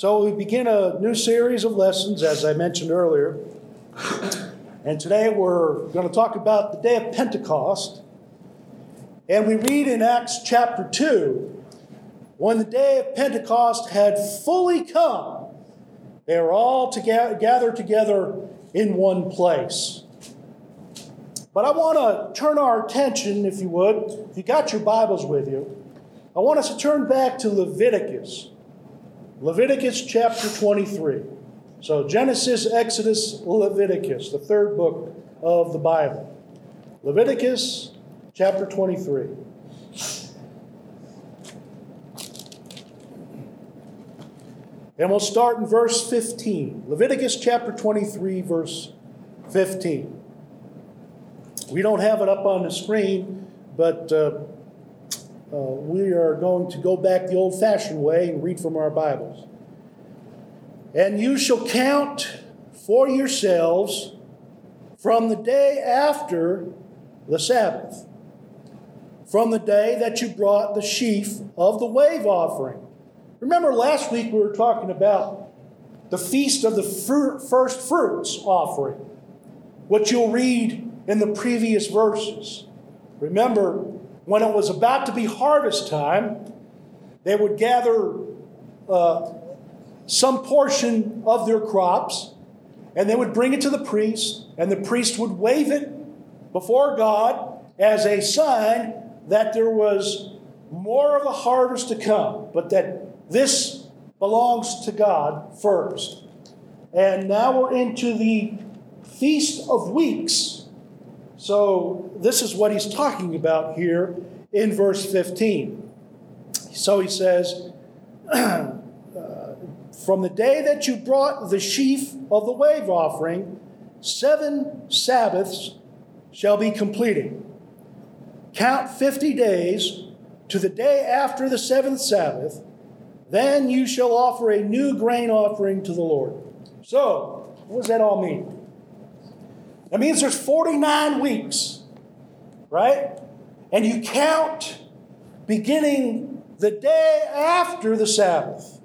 So we begin a new series of lessons, as I mentioned earlier. And today we're going to talk about the day of Pentecost. And we read in Acts chapter 2 when the day of Pentecost had fully come, they were all together, gathered together in one place. But I want to turn our attention, if you would, if you got your Bibles with you, I want us to turn back to Leviticus. Leviticus chapter 23. So, Genesis, Exodus, Leviticus, the third book of the Bible. Leviticus chapter 23. And we'll start in verse 15. Leviticus chapter 23, verse 15. We don't have it up on the screen, but uh, uh, we are going to go back the old fashioned way and read from our Bibles. And you shall count for yourselves from the day after the Sabbath, from the day that you brought the sheaf of the wave offering. Remember, last week we were talking about the feast of the first fruits offering, what you'll read in the previous verses. Remember, when it was about to be harvest time, they would gather uh, some portion of their crops, and they would bring it to the priest, and the priest would wave it before God as a sign that there was more of a harvest to come, but that this belongs to God first. And now we're into the Feast of Weeks. So, this is what he's talking about here in verse 15. So he says, uh, From the day that you brought the sheaf of the wave offering, seven Sabbaths shall be completed. Count 50 days to the day after the seventh Sabbath, then you shall offer a new grain offering to the Lord. So, what does that all mean? That means there's 49 weeks, right? And you count beginning the day after the Sabbath.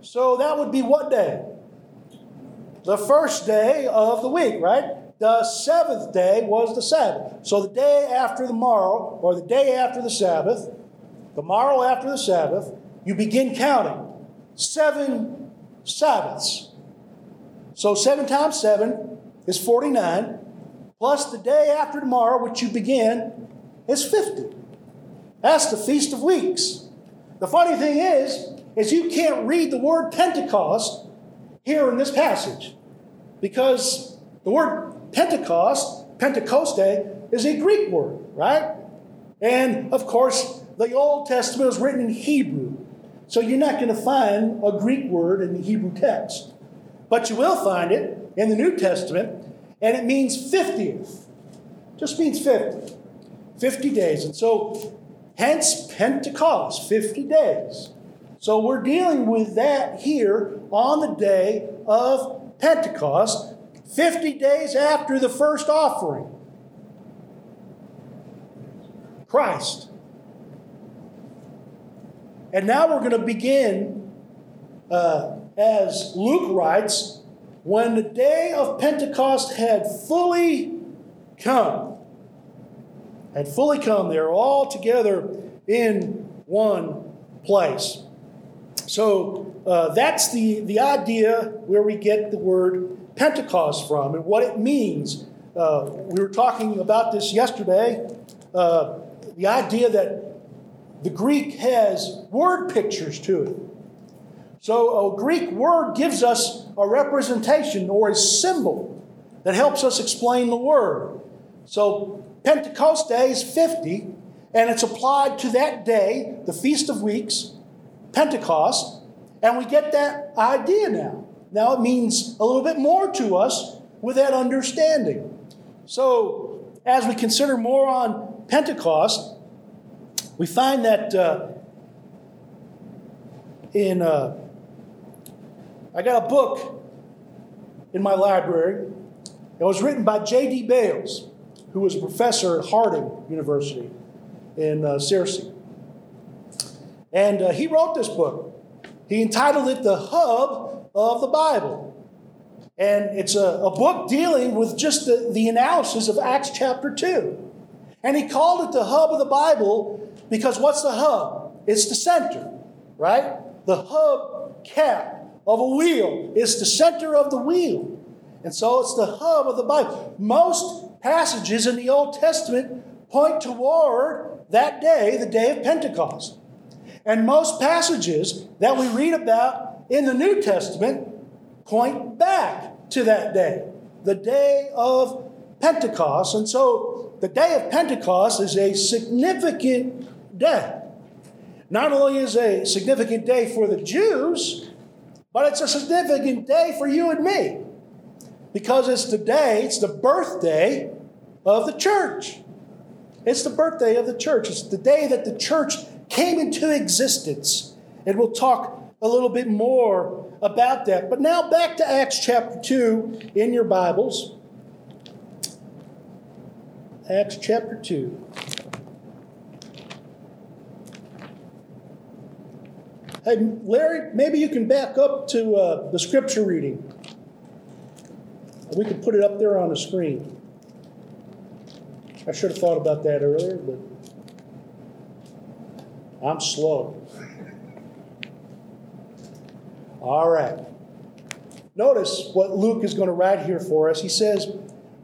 So that would be what day? The first day of the week, right? The seventh day was the Sabbath. So the day after the morrow, or the day after the Sabbath, the morrow after the Sabbath, you begin counting seven Sabbaths. So seven times seven is 49, plus the day after tomorrow, which you begin, is 50. That's the Feast of Weeks. The funny thing is, is you can't read the word Pentecost here in this passage because the word Pentecost, Pentecoste, is a Greek word, right? And of course, the Old Testament was written in Hebrew. So you're not going to find a Greek word in the Hebrew text. But you will find it in the New Testament, and it means 50th. Just means 50. 50 days. And so, hence Pentecost, 50 days. So we're dealing with that here on the day of Pentecost, 50 days after the first offering. Christ. And now we're going to begin, uh, as Luke writes, when the day of Pentecost had fully come. Had fully come. They're all together in one place. So uh, that's the, the idea where we get the word Pentecost from and what it means. Uh, we were talking about this yesterday. Uh, the idea that the Greek has word pictures to it. So a Greek word gives us a representation or a symbol that helps us explain the word. So Pentecost Day is 50, and it's applied to that day, the Feast of Weeks, Pentecost, and we get that idea now. Now it means a little bit more to us with that understanding. So, as we consider more on Pentecost, we find that uh, in, uh, I got a book in my library. It was written by J.D. Bales, who was a professor at Harding University in uh, Searcy. And uh, he wrote this book. he entitled it The Hub of the Bible. And it's a, a book dealing with just the, the analysis of Acts chapter 2. And he called it the hub of the Bible because what's the hub? It's the center, right? The hub cap of a wheel is the center of the wheel. And so it's the hub of the Bible. Most passages in the Old Testament point toward that day, the day of Pentecost. And most passages that we read about in the New Testament point back to that day, the day of Pentecost. And so the day of Pentecost is a significant day. Not only is a significant day for the Jews, but it's a significant day for you and me. Because it's the day, it's the birthday of the church. It's the birthday of the church. It's the day that the church came into existence. And we'll talk a little bit more about that. But now back to Acts chapter 2 in your Bibles. Acts chapter 2. Hey, Larry, maybe you can back up to uh, the scripture reading. We can put it up there on the screen. I should have thought about that earlier, but I'm slow. All right. Notice what Luke is going to write here for us. He says,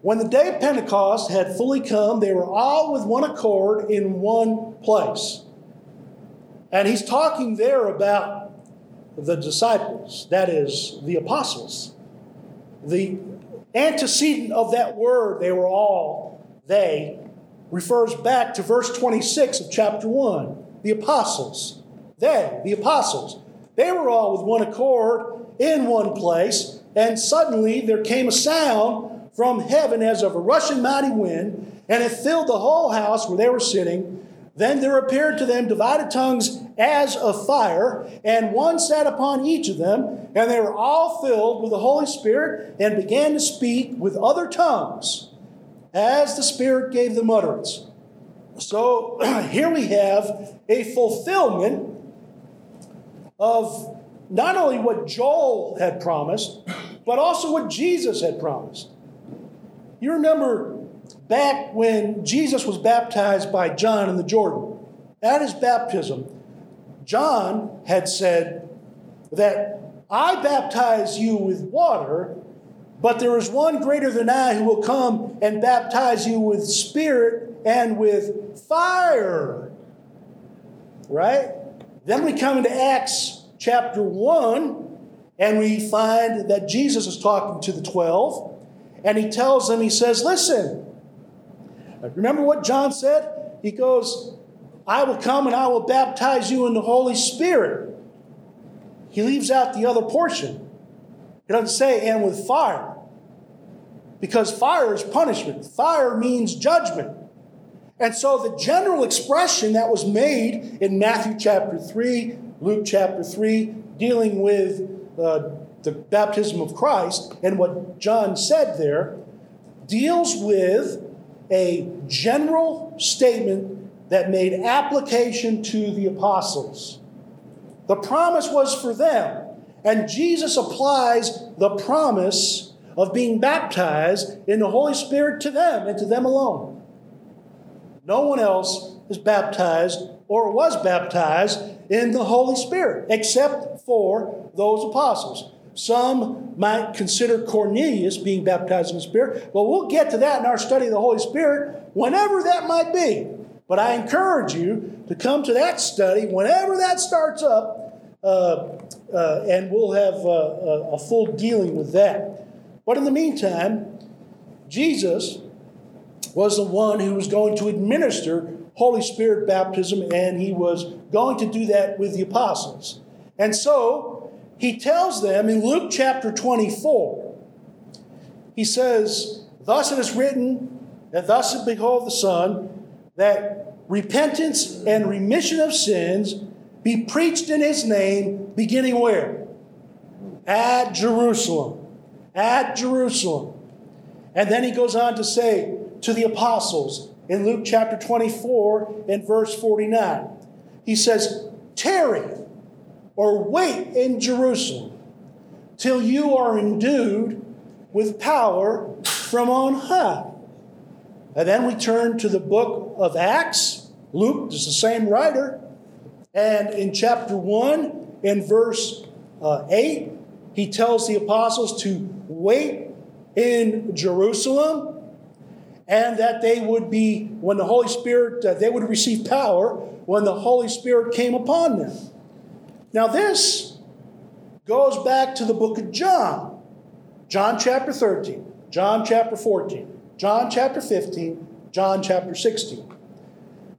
When the day of Pentecost had fully come, they were all with one accord in one place. And he's talking there about the disciples, that is, the apostles. The antecedent of that word, they were all, they, refers back to verse 26 of chapter 1 the apostles. They, the apostles, they were all with one accord in one place, and suddenly there came a sound from heaven as of a rushing mighty wind, and it filled the whole house where they were sitting. Then there appeared to them divided tongues as of fire, and one sat upon each of them, and they were all filled with the Holy Spirit and began to speak with other tongues as the Spirit gave them utterance. So here we have a fulfillment of not only what Joel had promised, but also what Jesus had promised. You remember back when Jesus was baptized by John in the Jordan, at his baptism, John had said that I baptize you with water, but there is one greater than I who will come and baptize you with spirit and with fire. Right? Then we come into Acts chapter 1, and we find that Jesus is talking to the 12, and he tells them, he says, Listen, remember what John said? He goes, I will come and I will baptize you in the Holy Spirit. He leaves out the other portion. He doesn't say, and with fire. Because fire is punishment, fire means judgment. And so the general expression that was made in Matthew chapter 3, Luke chapter 3, dealing with uh, the baptism of Christ and what John said there, deals with a general statement that made application to the apostles. The promise was for them, and Jesus applies the promise of being baptized in the Holy Spirit to them and to them alone. No one else is baptized or was baptized in the Holy Spirit except for those apostles. Some might consider Cornelius being baptized in the Spirit, but we'll get to that in our study of the Holy Spirit whenever that might be. But I encourage you to come to that study whenever that starts up, uh, uh, and we'll have uh, a full dealing with that. But in the meantime, Jesus was the one who was going to administer Holy Spirit baptism, and he was going to do that with the apostles. And so he tells them in Luke chapter 24, he says, Thus it is written, and thus it behold the Son, that repentance and remission of sins be preached in his name, beginning where? At Jerusalem. At Jerusalem. And then he goes on to say, to the apostles in Luke chapter 24 and verse 49. He says, Tarry or wait in Jerusalem till you are endued with power from on high. And then we turn to the book of Acts. Luke is the same writer. And in chapter 1, in verse uh, 8, he tells the apostles to wait in Jerusalem and that they would be, when the Holy Spirit, uh, they would receive power when the Holy Spirit came upon them. Now, this goes back to the book of John, John chapter 13, John chapter 14, John chapter 15, John chapter 16.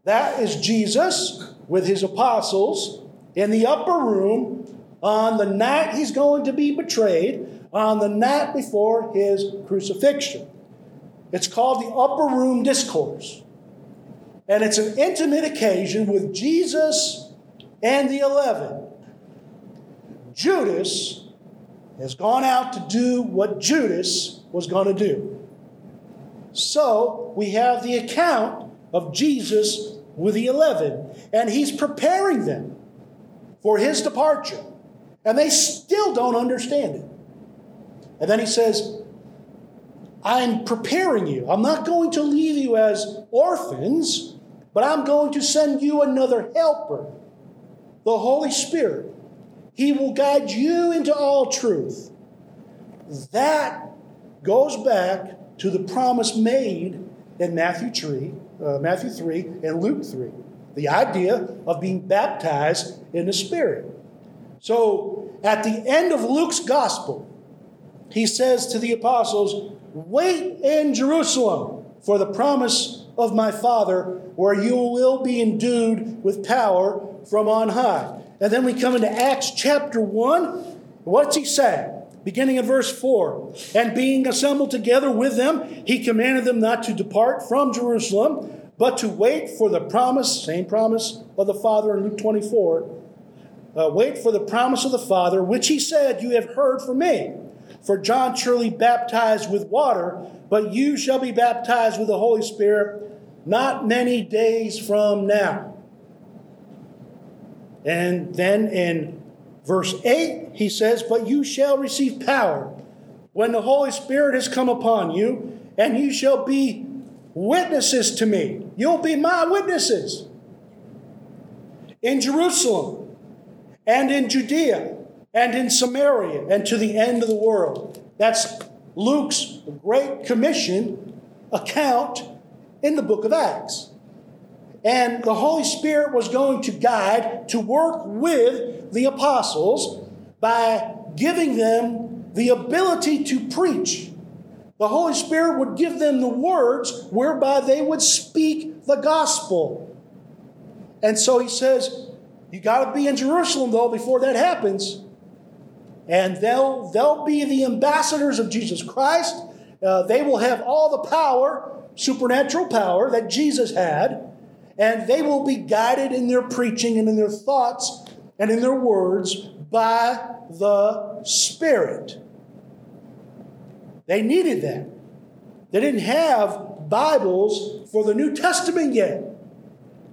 That is Jesus with his apostles in the upper room on the night he's going to be betrayed, on the night before his crucifixion. It's called the Upper Room Discourse. And it's an intimate occasion with Jesus and the eleven. Judas has gone out to do what Judas was going to do. So we have the account of Jesus with the eleven, and he's preparing them for his departure. And they still don't understand it. And then he says, I'm preparing you. I'm not going to leave you as orphans, but I'm going to send you another helper, the Holy Spirit. He will guide you into all truth. That goes back to the promise made in Matthew 3, uh, Matthew 3 and Luke 3. The idea of being baptized in the Spirit. So at the end of Luke's gospel, he says to the apostles, Wait in Jerusalem for the promise of my Father, where you will be endued with power from on high. And then we come into Acts chapter 1. What's he say? Beginning in verse 4 And being assembled together with them, he commanded them not to depart from Jerusalem, but to wait for the promise, same promise of the Father in Luke 24. Uh, wait for the promise of the Father, which he said, You have heard from me. For John surely baptized with water, but you shall be baptized with the Holy Spirit not many days from now. And then in verse 8, he says, But you shall receive power when the Holy Spirit has come upon you, and you shall be witnesses to me. You'll be my witnesses in Jerusalem and in Judea and in Samaria and to the end of the world. That's Luke's Great Commission account in the book of Acts. And the Holy Spirit was going to guide, to work with the apostles by giving them the ability to preach. The Holy Spirit would give them the words whereby they would speak the gospel. And so he says, You got to be in Jerusalem, though, before that happens and they'll, they'll be the ambassadors of Jesus Christ. Uh, they will have all the power, supernatural power that Jesus had, and they will be guided in their preaching and in their thoughts and in their words by the Spirit. They needed that. They didn't have Bibles for the New Testament yet.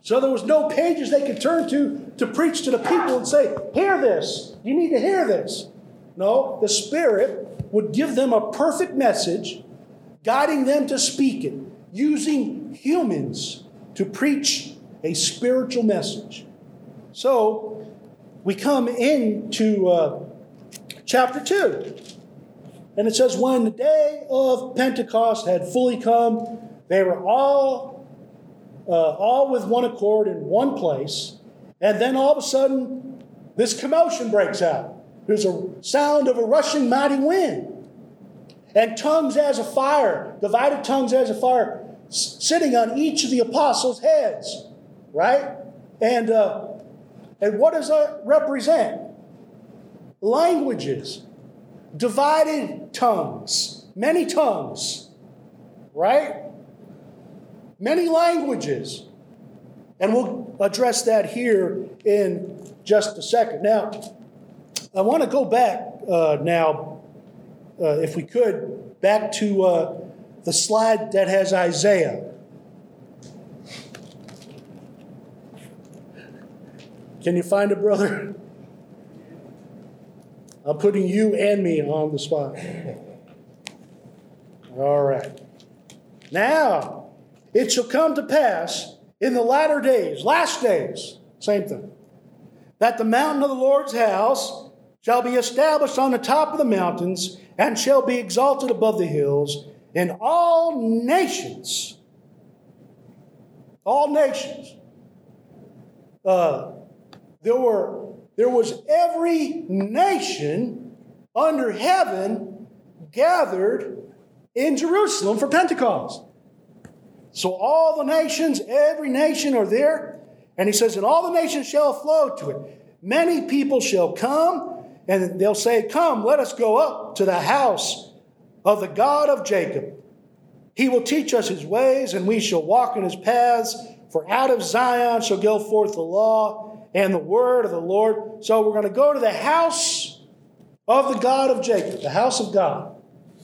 So there was no pages they could turn to to preach to the people and say, Hear this. You need to hear this. No, the Spirit would give them a perfect message, guiding them to speak it, using humans to preach a spiritual message. So we come into uh, chapter 2. And it says, When the day of Pentecost had fully come, they were all, uh, all with one accord in one place. And then all of a sudden, this commotion breaks out. There's a sound of a rushing mighty wind. And tongues as a fire, divided tongues as a fire, sitting on each of the apostles' heads, right? And uh, and what does that represent? Languages, divided tongues, many tongues, right? Many languages. And we'll address that here in just a second. Now, I want to go back uh, now, uh, if we could, back to uh, the slide that has Isaiah. Can you find it, brother? I'm putting you and me on the spot. All right. Now, it shall come to pass in the latter days, last days, same thing, that the mountain of the Lord's house shall be established on the top of the mountains and shall be exalted above the hills, and all nations, all nations, uh, there were there was every nation under heaven gathered in Jerusalem for Pentecost. So all the nations, every nation are there. And he says, and all the nations shall flow to it. Many people shall come, and they'll say, Come, let us go up to the house of the God of Jacob. He will teach us his ways, and we shall walk in his paths. For out of Zion shall go forth the law and the word of the Lord. So we're going to go to the house of the God of Jacob, the house of God.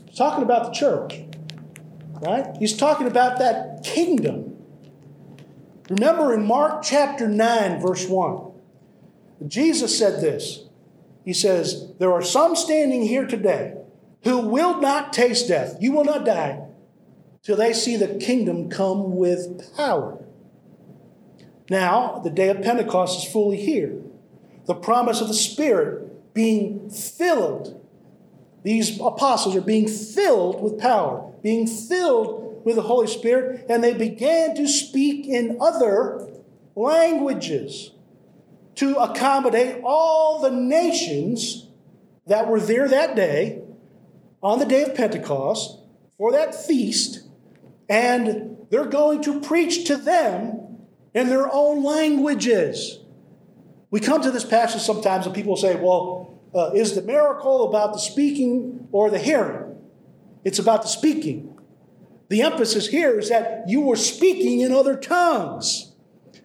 He's talking about the church, right? He's talking about that kingdom. Remember in Mark chapter 9, verse 1, Jesus said this. He says, There are some standing here today who will not taste death. You will not die till they see the kingdom come with power. Now, the day of Pentecost is fully here. The promise of the Spirit being filled. These apostles are being filled with power, being filled with the Holy Spirit, and they began to speak in other languages to accommodate all the nations that were there that day on the day of Pentecost for that feast, and they're going to preach to them in their own languages. We come to this passage sometimes and people say, well, uh, is the miracle about the speaking or the hearing? It's about the speaking. The emphasis here is that you were speaking in other tongues,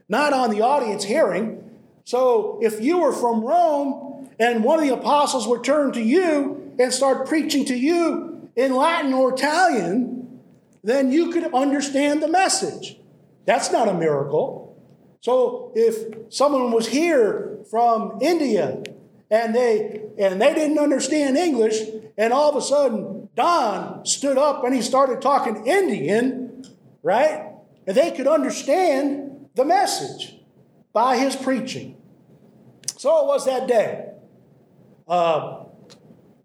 not on the audience hearing. So if you were from Rome and one of the apostles were turned to you and start preaching to you in Latin or Italian, then you could understand the message. That's not a miracle. So if someone was here from India and they and they didn't understand English, and all of a sudden Don stood up and he started talking Indian, right? And they could understand the message by his preaching. So it was that day. Uh,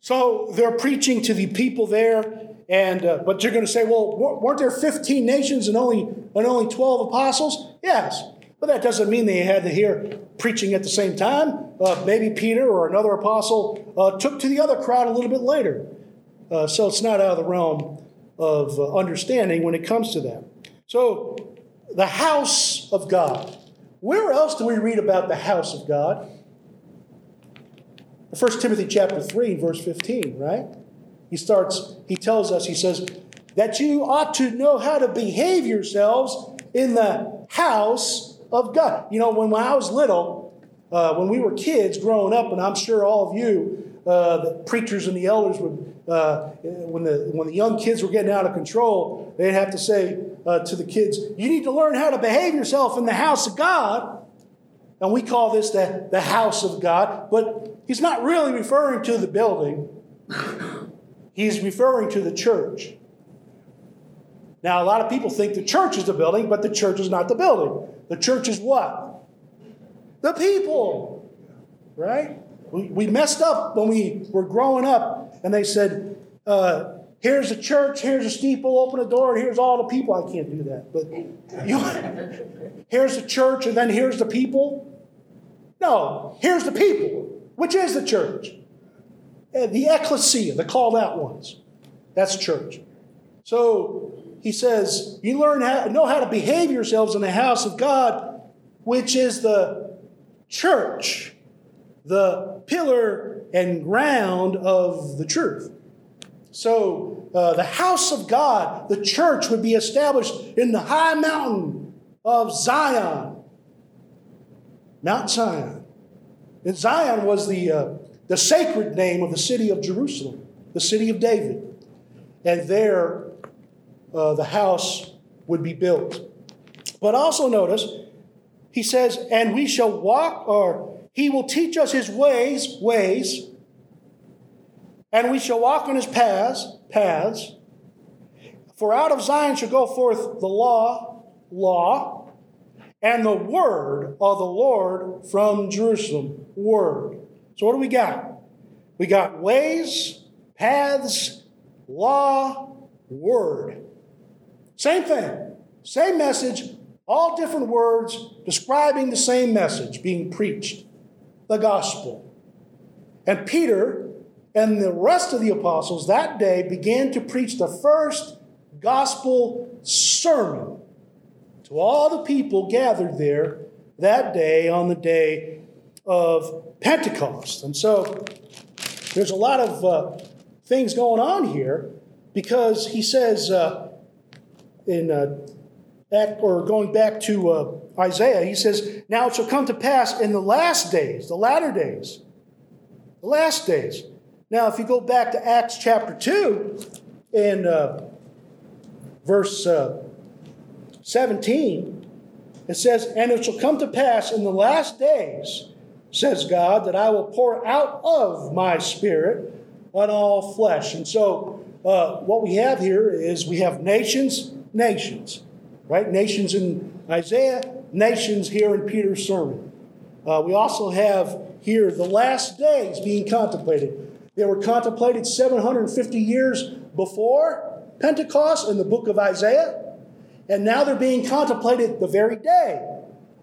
so they're preaching to the people there, and uh, but you're going to say, well, weren't there 15 nations and only and only 12 apostles? Yes, but that doesn't mean they had to hear preaching at the same time. Uh, maybe Peter or another apostle uh, took to the other crowd a little bit later. Uh, so it's not out of the realm of uh, understanding when it comes to that. So the house of God. Where else do we read about the house of God? 1 Timothy chapter 3, verse 15, right? He starts, he tells us, he says, that you ought to know how to behave yourselves in the house of God. You know, when, when I was little, uh, when we were kids growing up, and I'm sure all of you, uh, the preachers and the elders would, uh, when the when the young kids were getting out of control, they'd have to say uh, to the kids, "You need to learn how to behave yourself in the house of God." And we call this the, the house of God, but he's not really referring to the building. He's referring to the church. Now, a lot of people think the church is the building, but the church is not the building. The church is what? The people, right? We, we messed up when we were growing up, and they said, uh, here's a church, here's a steeple, open a door, and here's all the people. I can't do that, but you, here's the church, and then here's the people. No, here's the people, which is the church. Uh, the ecclesia, the called out ones. That's church. So he says, You learn how know how to behave yourselves in the house of God, which is the church, the pillar and ground of the truth. So uh, the house of God, the church, would be established in the high mountain of Zion. Mount Zion. And Zion was the uh, the sacred name of the city of Jerusalem, the city of David. And there, uh, the house would be built. But also notice, he says, and we shall walk, or he will teach us his ways, ways. And we shall walk in his paths, paths. For out of Zion shall go forth the law, law, and the word of the Lord from Jerusalem. Word. So what do we got? We got ways, paths, law, word. Same thing, same message, all different words describing the same message being preached the gospel. And Peter and the rest of the apostles that day began to preach the first gospel sermon to all the people gathered there that day on the day of Pentecost. And so there's a lot of uh, things going on here because he says uh, in uh, Act, or going back to uh, Isaiah, he says, Now it shall come to pass in the last days, the latter days, the last days. Now, if you go back to Acts chapter 2 in uh, verse uh, 17, it says, And it shall come to pass in the last days, says God, that I will pour out of my spirit on all flesh. And so, uh, what we have here is we have nations, nations, right? Nations in Isaiah, nations here in Peter's sermon. Uh, we also have here the last days being contemplated. They were contemplated 750 years before Pentecost in the book of Isaiah, and now they're being contemplated the very day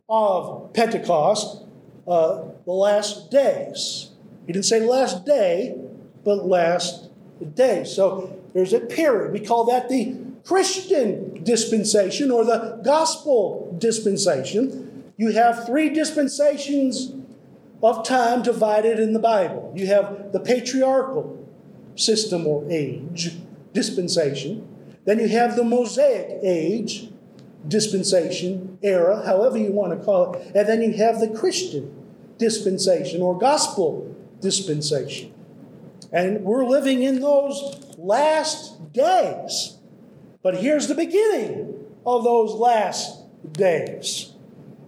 of Pentecost, uh, the last days. He didn't say last day, but last day. So there's a period. We call that the Christian dispensation or the gospel dispensation. You have three dispensations of time divided in the Bible. You have the patriarchal system or age, dispensation. Then you have the Mosaic age, dispensation, era, however you want to call it. And then you have the Christian dispensation or gospel dispensation. And we're living in those last days. But here's the beginning of those last days.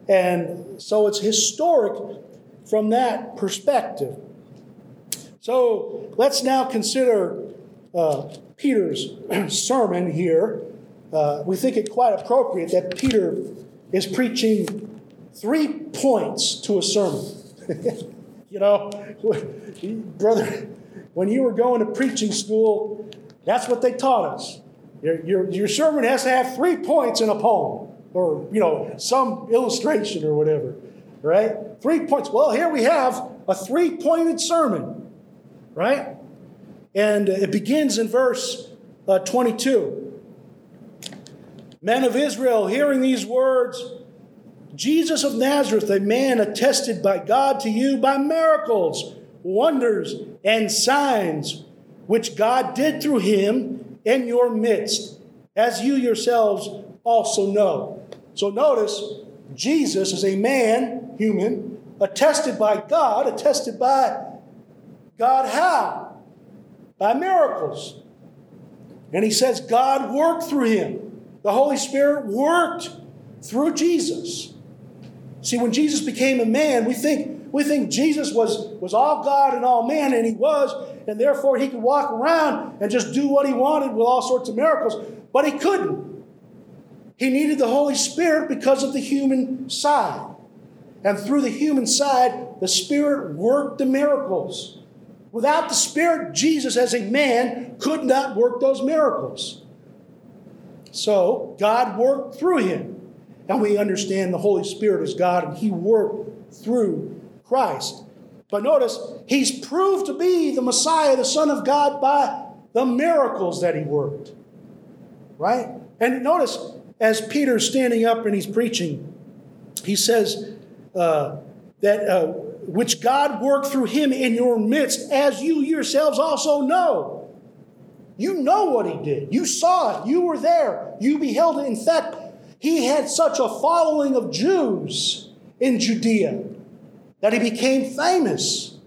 And so it's historic from that perspective. So let's now consider uh, Peter's sermon here. Uh, we think it quite appropriate that Peter is preaching three points to a sermon. you know, brother, when you were going to preaching school, that's what they taught us. Your, your, your sermon has to have three points in a poem or, you know, some illustration or whatever, right? Three points. Well, here we have a three pointed sermon, right? And it begins in verse uh, 22. Men of Israel, hearing these words, Jesus of Nazareth, a man attested by God to you by miracles, wonders, and signs, which God did through him in your midst, as you yourselves also know. So notice, Jesus is a man, human, attested by God, attested by God how? By miracles. And he says God worked through him. The Holy Spirit worked through Jesus. See, when Jesus became a man, we think we think Jesus was, was all God and all man, and he was, and therefore he could walk around and just do what he wanted with all sorts of miracles, but he couldn't. He needed the Holy Spirit because of the human side. And through the human side, the Spirit worked the miracles. Without the Spirit, Jesus as a man could not work those miracles. So God worked through him. And we understand the Holy Spirit is God and he worked through Christ. But notice, he's proved to be the Messiah, the Son of God, by the miracles that he worked. Right? And notice, as Peter's standing up and he's preaching, he says, uh, that uh, which God worked through him in your midst, as you yourselves also know. You know what he did. You saw it. You were there. You beheld it. In fact, he had such a following of Jews in Judea that he became famous.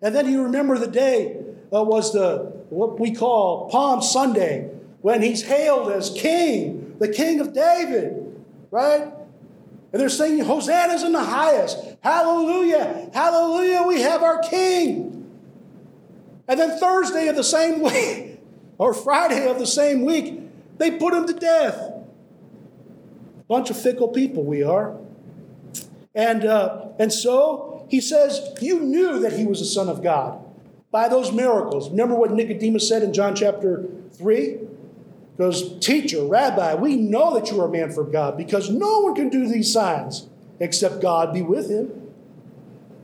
And then you remember the day uh, was the what we call Palm Sunday when he's hailed as king, the king of David, right? And they're singing, Hosanna's in the highest. Hallelujah. Hallelujah. We have our king. And And then Thursday of the same week, or Friday of the same week, they put him to death. Bunch of fickle people we are. And, uh, and so he says, You knew that he was the Son of God by those miracles. Remember what Nicodemus said in John chapter 3? Goes, Teacher, Rabbi, we know that you are a man from God because no one can do these signs except God be with him.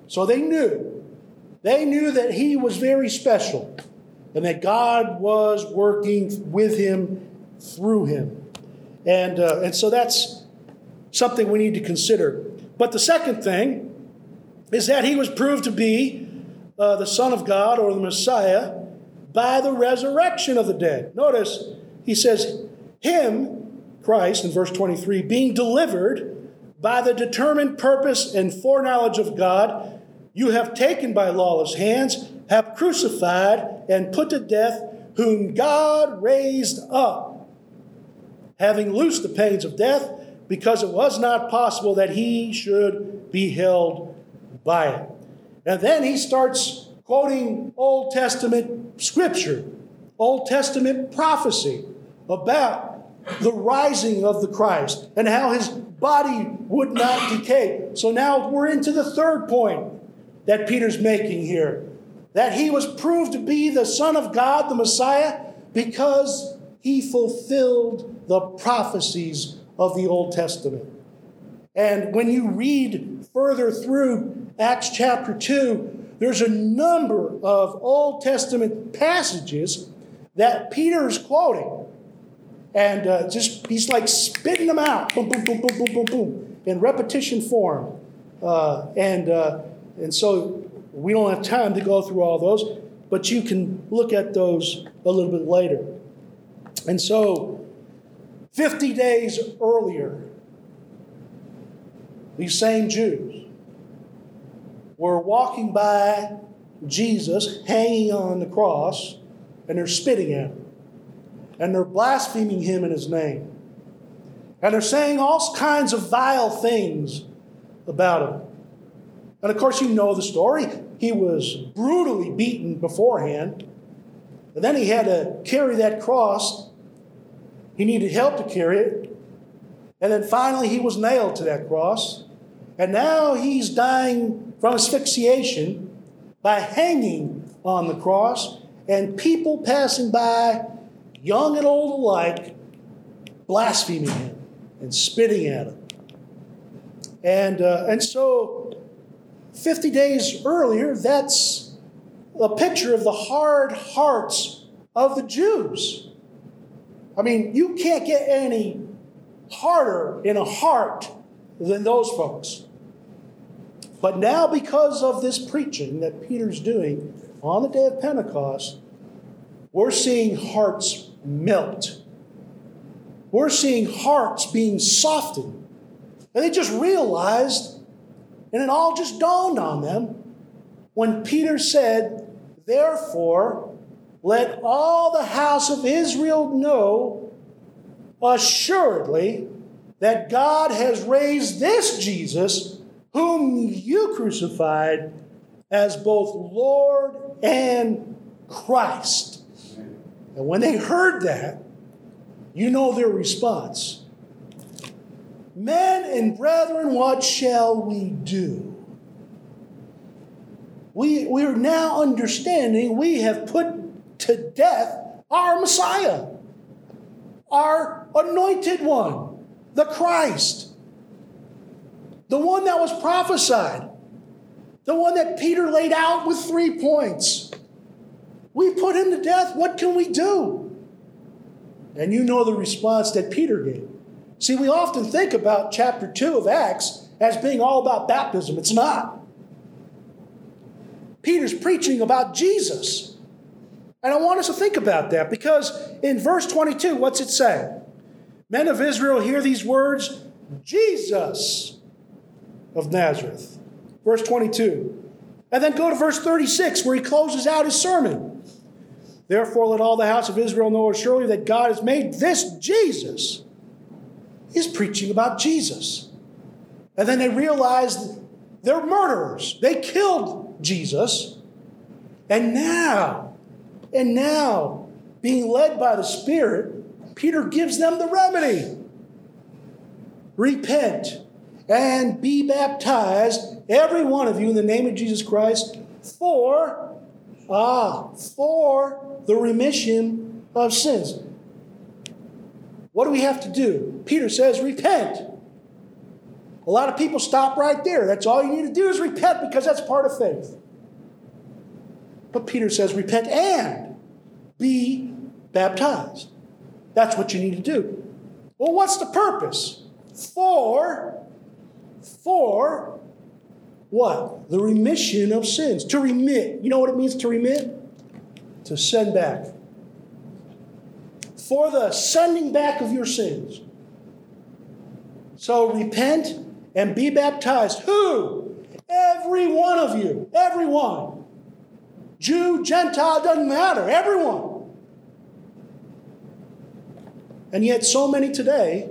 So they knew. They knew that he was very special and that God was working with him through him. And, uh, and so that's something we need to consider. But the second thing is that he was proved to be uh, the Son of God or the Messiah by the resurrection of the dead. Notice he says, Him, Christ, in verse 23, being delivered by the determined purpose and foreknowledge of God, you have taken by lawless hands, have crucified and put to death, whom God raised up, having loosed the pains of death, because it was not possible that he should be held by it. And then he starts quoting Old Testament scripture, Old Testament prophecy about the rising of the Christ and how his body would not decay. So now we're into the third point that Peter's making here that he was proved to be the Son of God, the Messiah, because he fulfilled the prophecies of the Old Testament. And when you read further through Acts chapter 2, there's a number of Old Testament passages that Peter's quoting. And uh, just he's like spitting them out, boom, boom, boom, boom, boom, boom, boom, in repetition form. Uh, and, uh, and so we don't have time to go through all those, but you can look at those a little bit later. And so, 50 days earlier, these same Jews were walking by Jesus hanging on the cross, and they're spitting at him. And they're blaspheming him in his name. And they're saying all kinds of vile things about him. And of course, you know the story. He was brutally beaten beforehand. And then he had to carry that cross. He needed help to carry it. And then finally, he was nailed to that cross. And now he's dying from asphyxiation by hanging on the cross. And people passing by, young and old alike, blaspheming him and spitting at him. And, uh, and so 50 days earlier, that's a picture of the hard hearts of the Jews. I mean, you can't get any harder in a heart than those folks. But now, because of this preaching that Peter's doing on the day of Pentecost, we're seeing hearts melt. We're seeing hearts being softened. And they just realized and it all just dawned on them when Peter said, Therefore, let all the house of Israel know assuredly that God has raised this Jesus, whom you crucified, as both Lord and Christ. And when they heard that, you know their response. Men and brethren, what shall we do? We, we are now understanding we have put to death our Messiah, our anointed one, the Christ, the one that was prophesied, the one that Peter laid out with three points. We put him to death. What can we do? And you know the response that Peter gave. See, we often think about chapter 2 of Acts as being all about baptism. It's not. Peter's preaching about Jesus. And I want us to think about that because in verse 22, what's it say? Men of Israel, hear these words Jesus of Nazareth. Verse 22. And then go to verse 36, where he closes out his sermon. Therefore, let all the house of Israel know surely that God has made this Jesus is preaching about Jesus. And then they realize they're murderers. They killed Jesus. And now And now, being led by the Spirit, Peter gives them the remedy. Repent and be baptized, every one of you, in the name of Jesus Christ, for, ah, for the remission of sins. What do we have to do? Peter says, repent. A lot of people stop right there. That's all you need to do is repent because that's part of faith. But Peter says, repent and be baptized. That's what you need to do. Well, what's the purpose? For, for what? The remission of sins. To remit. You know what it means to remit? To send back. For the sending back of your sins. So repent and be baptized. Who? Every one of you. Everyone. Jew, Gentile, doesn't matter. Everyone. And yet, so many today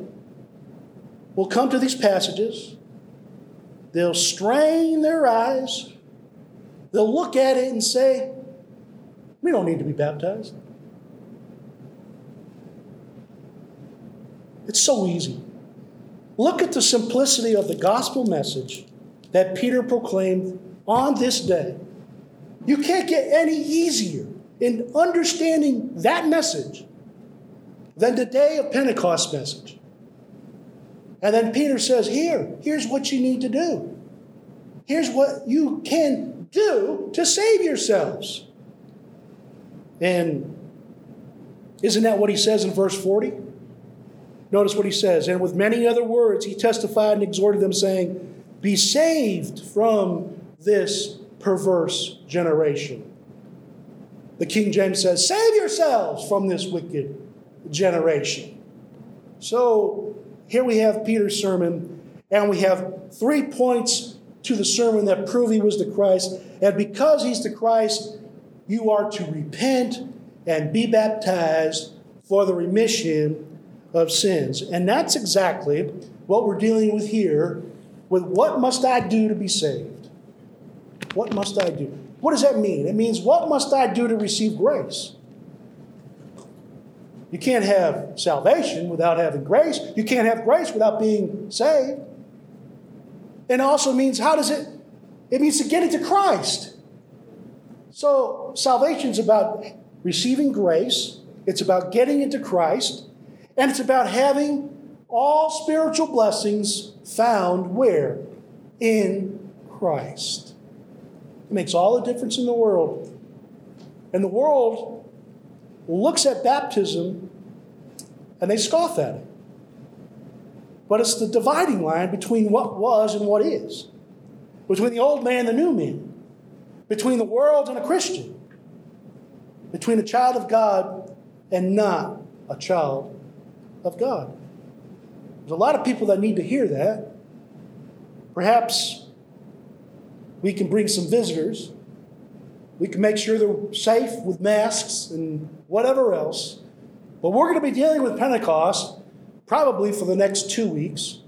will come to these passages, they'll strain their eyes, they'll look at it and say, We don't need to be baptized. It's so easy. Look at the simplicity of the gospel message that Peter proclaimed on this day. You can't get any easier in understanding that message than the day of Pentecost message. And then Peter says, Here, here's what you need to do. Here's what you can do to save yourselves. And isn't that what he says in verse 40? Notice what he says. And with many other words, he testified and exhorted them, saying, Be saved from this perverse generation. The King James says, Save yourselves from this wicked generation. So here we have Peter's sermon, and we have three points to the sermon that prove he was the Christ. And because he's the Christ, you are to repent and be baptized for the remission of sins. And that's exactly what we're dealing with here with what must I do to be saved? What must I do? What does that mean? It means what must I do to receive grace? You can't have salvation without having grace. You can't have grace without being saved. And it also means how does it? It means to get into Christ. So salvation is about receiving grace. It's about getting into Christ. And it's about having all spiritual blessings found where? In Christ. It makes all the difference in the world. And the world looks at baptism and they scoff at it. But it's the dividing line between what was and what is, between the old man and the new man, between the world and a Christian, between a child of God and not a child of God. There's a lot of people that need to hear that. Perhaps we can bring some visitors. We can make sure they're safe with masks and whatever else. But we're going to be dealing with Pentecost probably for the next two weeks.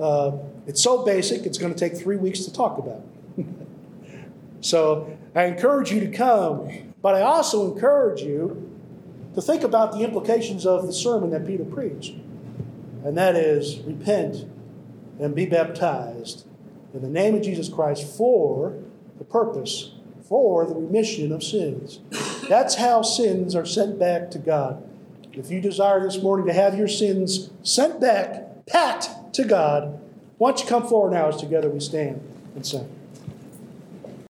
Uh, it's so basic, it's going to take three weeks to talk about. so I encourage you to come, but I also encourage you to think about the implications of the sermon that Peter preached. And that is repent and be baptized in the name of Jesus Christ for the purpose, for the remission of sins. That's how sins are sent back to God. If you desire this morning to have your sins sent back, pat to God, why don't you come forward now as together we stand and sing?